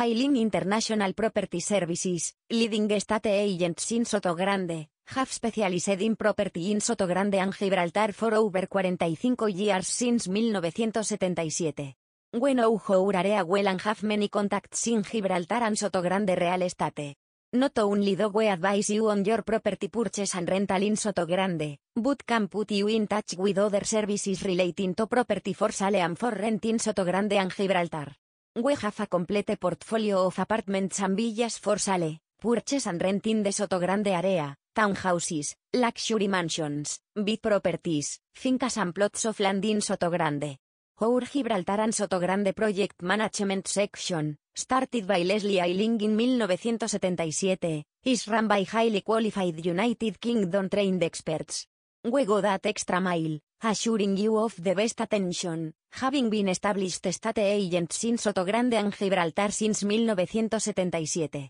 Hailing International Property Services, leading estate agents in Soto Grande, have specialized in property in Soto Grande and Gibraltar for over 45 years since 1977. We know our area well and have many contacts in Gibraltar and Soto Grande real estate. Not only do we advise you on your property purchase and rental in Soto Grande, but can put you in touch with other services relating to property for sale and for rent in Soto Grande and Gibraltar. We have a complete portfolio of apartments and villas for sale, purchase and rent in the Soto Grande area, townhouses, luxury mansions, big properties, fincas and plots of land in Soto Grande. Our Gibraltar and Soto Grande Project Management Section, started by Leslie Eiling in 1977, is run by highly qualified United Kingdom trained experts. We go that extra mile, assuring you of the best attention, having been established estate agents in Soto Grande and Gibraltar since 1977.